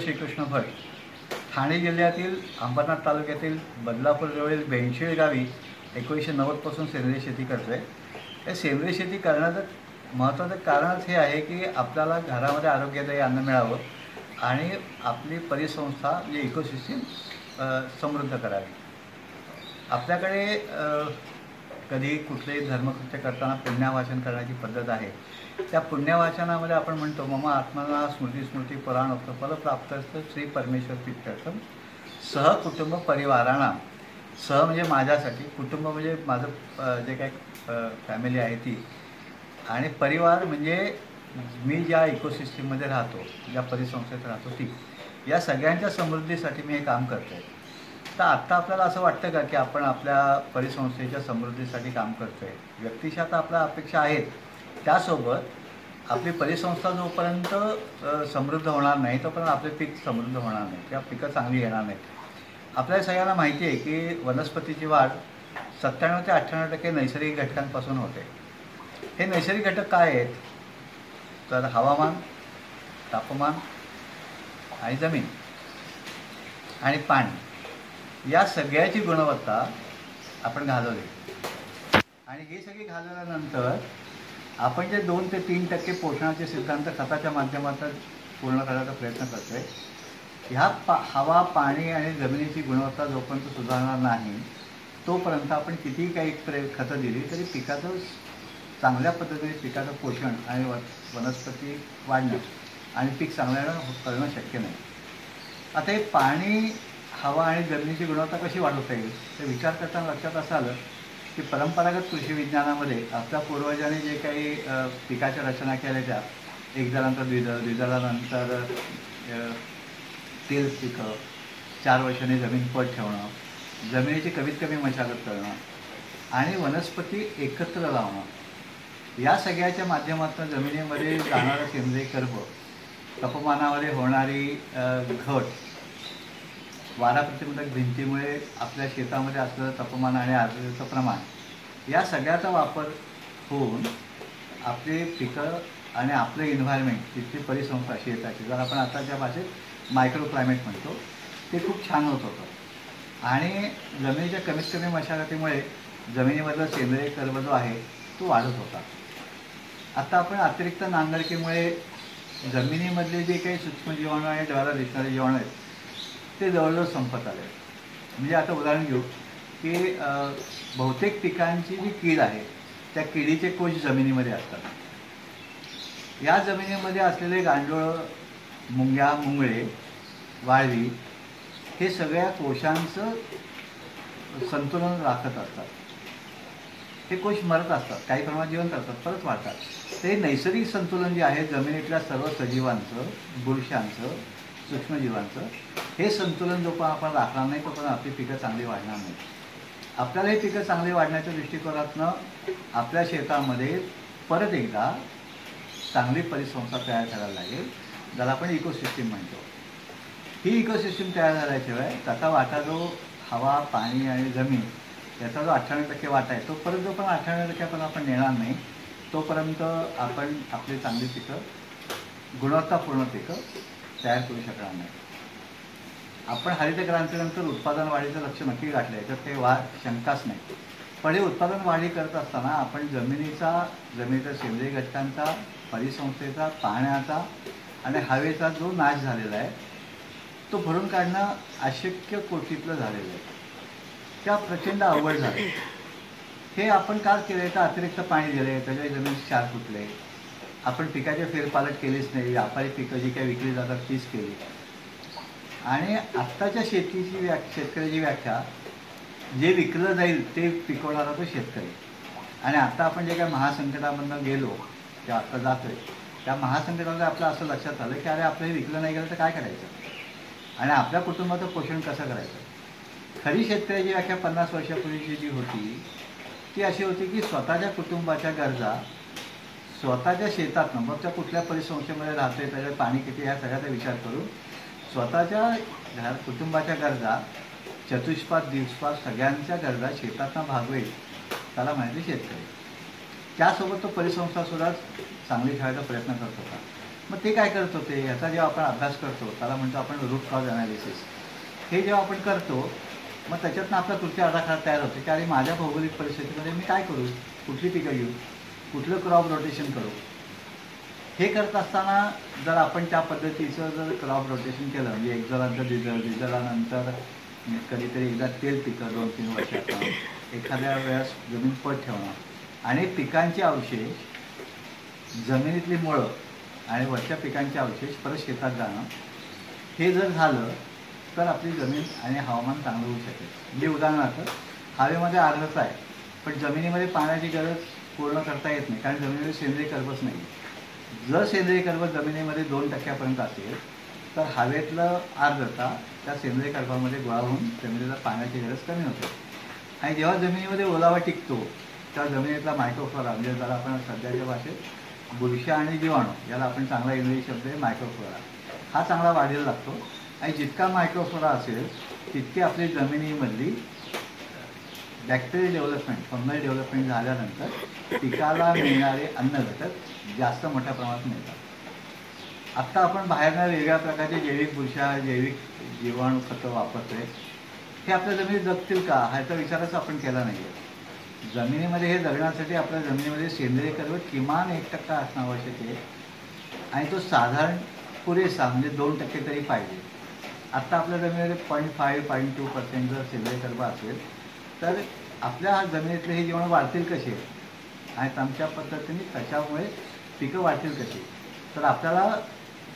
श्रीकृष्ण भट. ठाणे जिल्ह्यातील अंबरनाथ तालुक्यातील बदलापूरजवळील बेंशीळ गावी एकोणीसशे नव्वदपासून सेंद्रिय शेती करतो आहे सेंद्रिय शेती करण्याचं महत्त्वाचं कारणच हे आहे की आपल्याला घरामध्ये आरोग्यदायी अन्न मिळावं आणि आपली परिसंस्था जे इकोसिस्टीम समृद्ध करावी. आपल्याकडे कधी कुठलेही धर्मकृत्य करताना पुण्यावाचन करण्याची पद्धत आहे. त्या पुण्यवाचनामध्ये आपण म्हणतो मम आत्माला स्मृती स्मृती पुराण असतं श्री परमेश्वर पित्यर्थम सह कुटुंब परिवाराणा. सह म्हणजे माझ्यासाठी कुटुंब म्हणजे माझं जे काही फॅमिली आहे ती. आणि परिवार म्हणजे मी ज्या इकोसिस्टीममध्ये राहतो ज्या परिसंस्थेत राहतो ती. या सगळ्यांच्या समृद्धीसाठी मी हे काम करतो आहे तर आत्ता आपल्याला असं वाटतं का की आपण आपल्या परिसंस्थेच्या समृद्धीसाठी काम करतो आहे व्यक्तिशः तर आपल्या अपेक्षा आहेत. त्यासोबत आपली परिसंस्था जोपर्यंत समृद्ध होणार नाही तोपर्यंत आपले पीक समृद्ध होणार नाही. किंवा पिकं चांगली येणार नाहीत. आपल्या सगळ्यांना माहिती आहे की वनस्पतीची वाढ सत्त्याण्णव ते अठ्ठ्याण्णव टक्के नैसर्गिक घटकांपासून होते. हे नैसर्गिक घटक काय आहेत? तर हवामान तापमान आणि जमीन आणि पाणी. या सगळ्याची गुणवत्ता आपण घालवली. आणि हे सगळी घालवल्यानंतर आपण जे दोन ते तीन टक्के पोषणाचे सिद्धांत खताच्या माध्यमातून पूर्ण करण्याचा प्रयत्न करतोय ह्या पा हवा पाणी आणि जमिनीची गुणवत्ता जोपर्यंत सुधारणार नाही तोपर्यंत आपण कितीही काही प्रे खतं दिली तरी पिकाचं चांगल्या पद्धतीने पिकाचं पोषण आणि व वनस्पती वाढणं आणि पीक चांगल्यानं हो-, करणं शक्य नाही. आता हे पाणी हवा आणि जमिनीची गुणवत्ता कशी वाढवता येईल ते विचार करताना लक्षात असं आलं की परंपरागत कृषी विज्ञानामध्ये आपल्या पूर्वजांनी जे काही पिकाच्या रचना केल्या त्या एक जणांतर द्विदळ द्विदळानंतर तेल पिकं चार वर्षांनी जमीन पट ठेवणं जमिनीची कमीत कमी मशागत करणं आणि वनस्पती एकत्र लावणं. या सगळ्याच्या माध्यमातून जमिनीमध्ये जाणारं सेंद्रिय कर्ब तापमानामध्ये होणारी घट वारा प्रतिबंधक भिंतीमुळे आपल्या शेतामध्ये असलेलं तापमान आणि आर्द्रतेचं प्रमाण या सगळ्याचा वापर होऊन आपली पिकं आणि आपलं इन्व्हायरमेंट तिथली परिसंस्था शेताची जर आपण आताच्या भाषेत मायक्रो क्लायमेट म्हणतो ते खूप छान होत होतं. आणि जमिनीच्या कमीत कमी मशागतीमुळे जमिनीमधला सेंद्रिय कर्ब जो आहे तो वाढत होता. आता आपण अतिरिक्त नांगरकीमुळे जमिनीमधले जे काही सूक्ष्म जीवाणू आणि ज्वाला दिसणारे जीवाणू आहेत ते जवळजवळ संपत आले. म्हणजे आता उदाहरण घेऊ की बहुतेक पिकांची जी कीड आहे त्या किडीचे कोश जमिनीमध्ये असतात. या जमिनीमध्ये असलेले गांडूळ मुंग्या मुंगळे वाळवी हे सगळ्या कोशांचं संतुलन राखत असतात. हे कोश मरत असतात काही प्रमाणात जिवंत असतात परत वाढतात. ते नैसर्गिक संतुलन जे आहे जमिनीतल्या सर्व सजीवांचं बुरशांचं सूक्ष्मजीवांचं हे संतुलन जो पण आपण राखणार नाही तोपर्यंत आपली पिकं चांगली वाढणार नाही. आपल्याला हे पिकं चांगली वाढण्याच्या दृष्टिकोनातनं आपल्या शेतामध्ये परत एकदा चांगली परिसंस्था तयार करायला लागेल. ज्याला आपण इकोसिस्टीम म्हणतो. ही इकोसिस्टीम तयार झाल्याशिवाय त्याचा वाटा जो हवा पाणी आणि जमीन याचा जो अठ्ठ्याण्णव टक्के वाटा आहे तो परत जो पण अठ्ठ्याण्णव टक्क्यापर्यंत आपण नेणार नाही. तोपर्यंत आपण आपली चांगली पिकं गुणवत्तापूर्ण पिकं तयार करू शकणार नाही. आपण हरित क्रांतीनंतर उत्पादन वाढीचं लक्ष नक्की गाठलं याच्यात काही वा शंकाच नाही. पण हे उत्पादन वाढी करत असताना आपण जमिनीचा जमिनीच्या सेंद्रिय घटकांचा परिसंस्थेचा पाण्याचा आणि हवेचा जो नाश झालेला आहे तो भरून काढणं अशक्य कोटीतलं झालेलं आहे. त्या प्रचंड अवघड झालं. हे आपण का केलं तर अतिरिक्त पाणी दिले त्याच्या जमीन क्षार फुटले. आपण पिकाचे फेरपालट केलेच नाही. व्यापारी पिकं जी काही विकली जातात तीच केली. आणि आत्ताच्या शेतीची व्या शेतकऱ्याची व्याख्या जे विकलं जाईल ते पिकवणारा तो शेतकरी. आणि आत्ता आपण जे काय महासंकटामधनं गेलो ते आत्ता जातोय त्या महासंकटामध्ये आपलं असं लक्षात आलं की अरे आपलं हे विकलं नाही गेलं तर काय करायचं? आणि आपल्या कुटुंबाचं पोषण कसं करायचं? खरी शेतकऱ्याची व्याख्या पन्नास वर्षापूर्वीची जी होती ती अशी होती की स्वतःच्या कुटुंबाच्या गरजा स्वतःच्या शेतात नंबरच्या कुठल्या परिसंस्थेमध्ये राहतोय त्याच्यात पाणी किती ह्या सगळ्याचा विचार करून स्वतःच्या घर कुटुंबाच्या गरजा चतुष्पात दिवसपात सगळ्यांच्या गरजा शेतातनं भागवेल त्याला माहिती शेतकरी. त्यासोबत तो परिसंस्थासुद्धा चांगली ठेवायचा प्रयत्न करत होता. मग ते काय करत होते? याचा जेव्हा आपण अभ्यास करतो त्याला म्हणतो आपण रूट कॉज अनालिसिस हे जेव्हा आपण करतो मग त्याच्यातनं आपला कृती आराखडा तयार होतो की अरे माझ्या भौगोलिक परिस्थितीमध्ये मी काय करू? कुठली पिकं घेऊ? कुठलं क्रॉप रोटेशन करू? हे करत असताना जर आपण त्या पद्धतीचं जर क्रॉप रोटेशन केलं म्हणजे एक जणांचं डिझल डिझलानंतर कधीतरी एकदा तेल पिकं दोन तीन वर्षात एखाद्या वेळेस जमीन पट ठेवणं आणि पिकांचे अवशेष जमिनीतली मुळं आणि वरच्या पिकांचे अवशेष परत शेतात जाणं हे जर झालं तर आपली जमीन आणि हवामान चांगलं होऊ शकेल. म्हणजे उदाहरणार्थ हवेमध्ये आर्द्रता आहे पण जमिनीमध्ये पाण्याची गरज पूर्ण करता येत नाही कारण जमिनीमध्ये सेंद्रिय कर्बच नाही. जर सेंद्रिय कर्ब जमिनीमध्ये दोन टक्क्यापर्यंत असेल तर हवेतलं आर्द्रता त्या सेंद्रिय कर्बामध्ये गोळा होऊन जमिनीला पाण्याची गरज कमी होते. आणि जेव्हा जमिनीमध्ये ओलावा टिकतो तेव्हा जमिनीतला मायक्रोफ्लोरा म्हणजे ज्याला आपण सध्याच्या भाषेत बुरशा आणि जीवाणू याला आपण चांगला इंग्रजी शब्द आहे मायक्रोफ्लोरा हा चांगला वाढीला लागतो. आणि जितका मायक्रोफ्लोरा असेल तितकी आपली जमिनीमधली बॅक्टेरियल डेव्हलपमेंट फंगल डेव्हलपमेंट झाल्यानंतर पिकाला मिळणारे अन्न घटक जास्त मोठ्या प्रमाणात मिळतात. आत्ता आपण बाहेरनं वेगळ्या प्रकारचे जैविक बुरशा जैविक जीवाणू खतं वापरतोय. हे आपल्या जमिनीत जगतील का? ह्याचा विचारच आपण केला नाही आहे जमिनीमध्ये हे जगण्यासाठी आपल्या जमिनीमध्ये सेंद्रिय कर्ब किमान एक टक्का असणं आवश्यक आहे. आणि तो साधारण पुरेसा म्हणजे दोन टक्के तरी पाहिजे. आत्ता आपल्या जमिनीमध्ये point five point two percent जर सेंद्रिय कर्ब असेल तर आपल्या जमिनीतले हे जीवन वाढतील कसे? आणि आमच्या पद्धतीने त्याच्यामुळे पिकं वाढतील कशी तर आपल्याला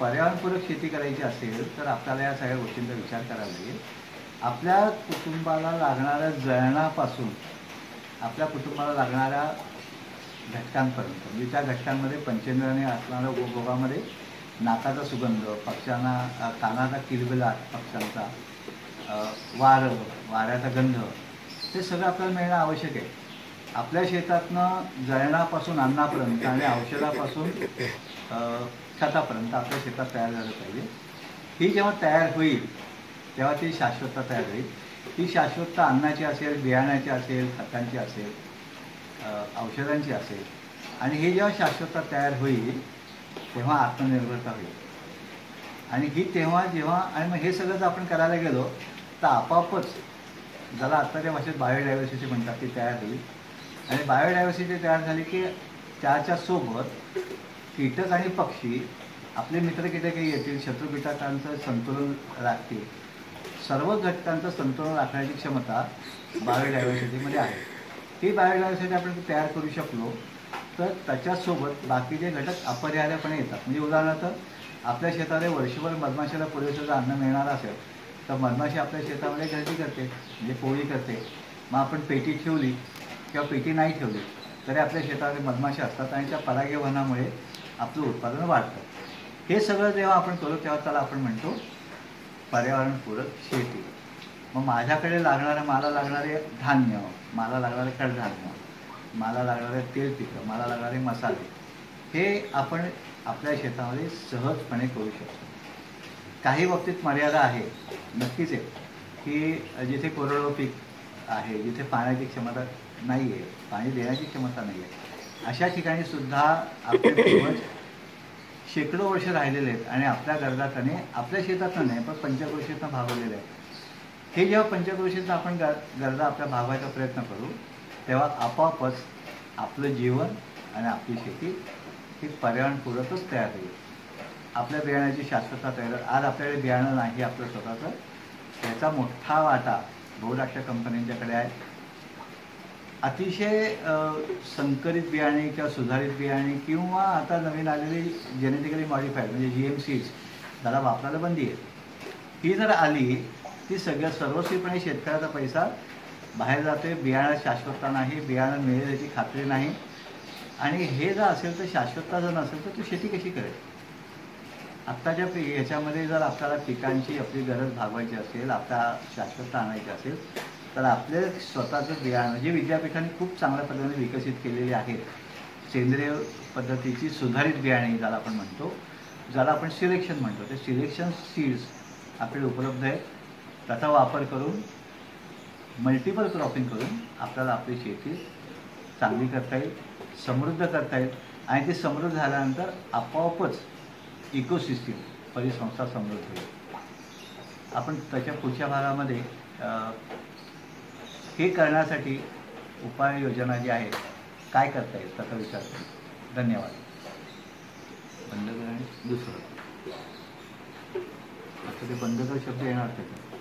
पर्यावरणपूरक शेती करायची असेल तर आपल्याला या सगळ्या गोष्टींचा विचार करावा लागेल. आपल्या कुटुंबाला लागणाऱ्या जळणापासून आपल्या कुटुंबाला लागणाऱ्या घटकांपर्यंत म्हणजे त्या घटकांमध्ये पंचेंद्राने असणाऱ्या उपभोगामध्ये नाकाचा सुगंध पक्ष्यांना कानाचा किलबिलाट पक्ष्यांचा वारं वाऱ्याचा गंध ते सगळं आपल्याला मिळणं आवश्यक आहे. आपल्या शेतातनं जळणापासून अन्नापर्यंत आणि औषधापासून खतापर्यंत आपल्या शेतात तयार झालं पाहिजे. ही जेव्हा तयार होईल तेव्हा ती शाश्वतता तयार होईल. ती शाश्वतता अन्नाची असेल बियाण्याची असेल खतांची असेल औषधांची असेल आणि हे जेव्हा शाश्वतता तयार होईल तेव्हा आत्मनिर्भरता होईल. आणि ही तेव्हा जेव्हा आणि मग हे सगळं जर आपण करायला गेलो तर आपापच ज्याला आत्ताच्या भाषेत बायोडायव्हर्सिटी म्हणतात ती तयार होईल आणि बायोडायव्हर्सिटी तयार झाली की त्याच्या सोबत कीटक आणि पक्षी आपले मित्र कीटकही येतील शत्रू कीटकांचं संतुलन राखतील. सर्व घटकांचं संतुलन राखण्याची क्षमता बायोडायव्हर्सिटीमध्ये आहे. ही बायोडायव्हर्सिटी आपण तयार करू शकलो तर त्याच्यासोबत बाकीचे घटक अपरिहार्यपणे येतात. म्हणजे उदाहरणार्थ आपल्या शेताला वर्षभर मधमाशाला पुरेसं जर अन्न मिळणार असेल तर मधमाशी आपल्या शेतामध्ये गर्दी करते म्हणजे पोळी करते. मग आपण पेटी ठेवली किंवा पेटी नाही ठेवली तरी आपल्या शेतामध्ये मधमाशी असतात आणि त्या परागीवहनामुळे आपलं उत्पादन वाढतं. हे सगळं जेव्हा आपण करू तेव्हा त्याला आपण म्हणतो पर्यावरणपूरक शेती. मग माझ्याकडे लागणारं मला लागणारे धान्य मला लागणारे कडधान्य मला लागणारे तेल पिकं मला लागणारे मसाले हे आपण आपल्या शेतामध्ये सहजपणे करू शकतो. काही बाबतीत मर्यादा आहे. नक्कीच आहे. की जिथे कोरडो पीक आहे जिथे पाण्याची क्षमता नाही आहे पाणी देण्याची क्षमता नाही आहे अशा ठिकाणी सुद्धा आपले पूर्वज शेकडो वर्ष राहिलेले आहेत आणि आपल्या गरजा त्याने आपल्या शेतातनं नाही पण पंचक्रोशीतनं भागवलेले आहेत. हे जेव्हा पंचक्रोशीतनं आपण गर गरजा आपल्या भागवायचा प्रयत्न करू तेव्हा आपोआपच आपलं जीवन आणि आपली शेती ही पर्यावरणपूरकच तयार होईल. आपल्या बियाण्याची शाश्वतता तयार आज आपल्याकडे बियाणं नाही आपलं स्वतःचं. त्याचा मोठा वाटा बहुराष्ट्र कंपन्यांच्याकडे आहे. अतिशय संकरित बियाणे किंवा सुधारित बियाणे किंवा आता नवीन आलेली जेनेटिकली मॉडिफाईड म्हणजे जी एम सीज त्याला वापरायला बंदी आहे. ही जर आली ती सगळ्या सर्वस्वीपणे शेतकऱ्याचा पैसा बाहेर जातोय बियाणं शाश्वतता नाही बियाणं मिळेल याची खात्री नाही. आणि हे जर असेल तर शाश्वतता जर नसेल तर तू शेती कशी करेल? आत्ताच्या पी ह्याच्यामध्ये जर आपल्याला पिकांची आपली गरज भागवायची असेल आपल्या शाश्वत आणायची असेल तर आपले स्वतःचं बियाणं जे विद्यापीठाने खूप चांगल्या पद्धतीने विकसित केलेले आहेत. सेंद्रिय पद्धतीची सुधारित बियाणे ज्याला आपण म्हणतो ज्याला आपण सिलेक्शन म्हणतो. ते सिलेक्शन सीड्स आपल्याला उपलब्ध आहेत. त्याचा वापर करून मल्टिपल क्रॉपिंग करून आपल्याला आपली शेती चांगली करता येईल समृद्ध करता येईल. आणि ती समृद्ध झाल्यानंतर आपोआपच इकोसिस्टीम म्हणजे परिसंस्था समृद्ध. होईल आपण त्याच्या पुढच्या भागामध्ये हे करण्यासाठी उपाययोजना जी आहे काय करता येईल त्याचा विचार करू. धन्यवाद. बंदगर आणि दुसरं. आता ते बंदगर शब्द येणार त्याच्यात.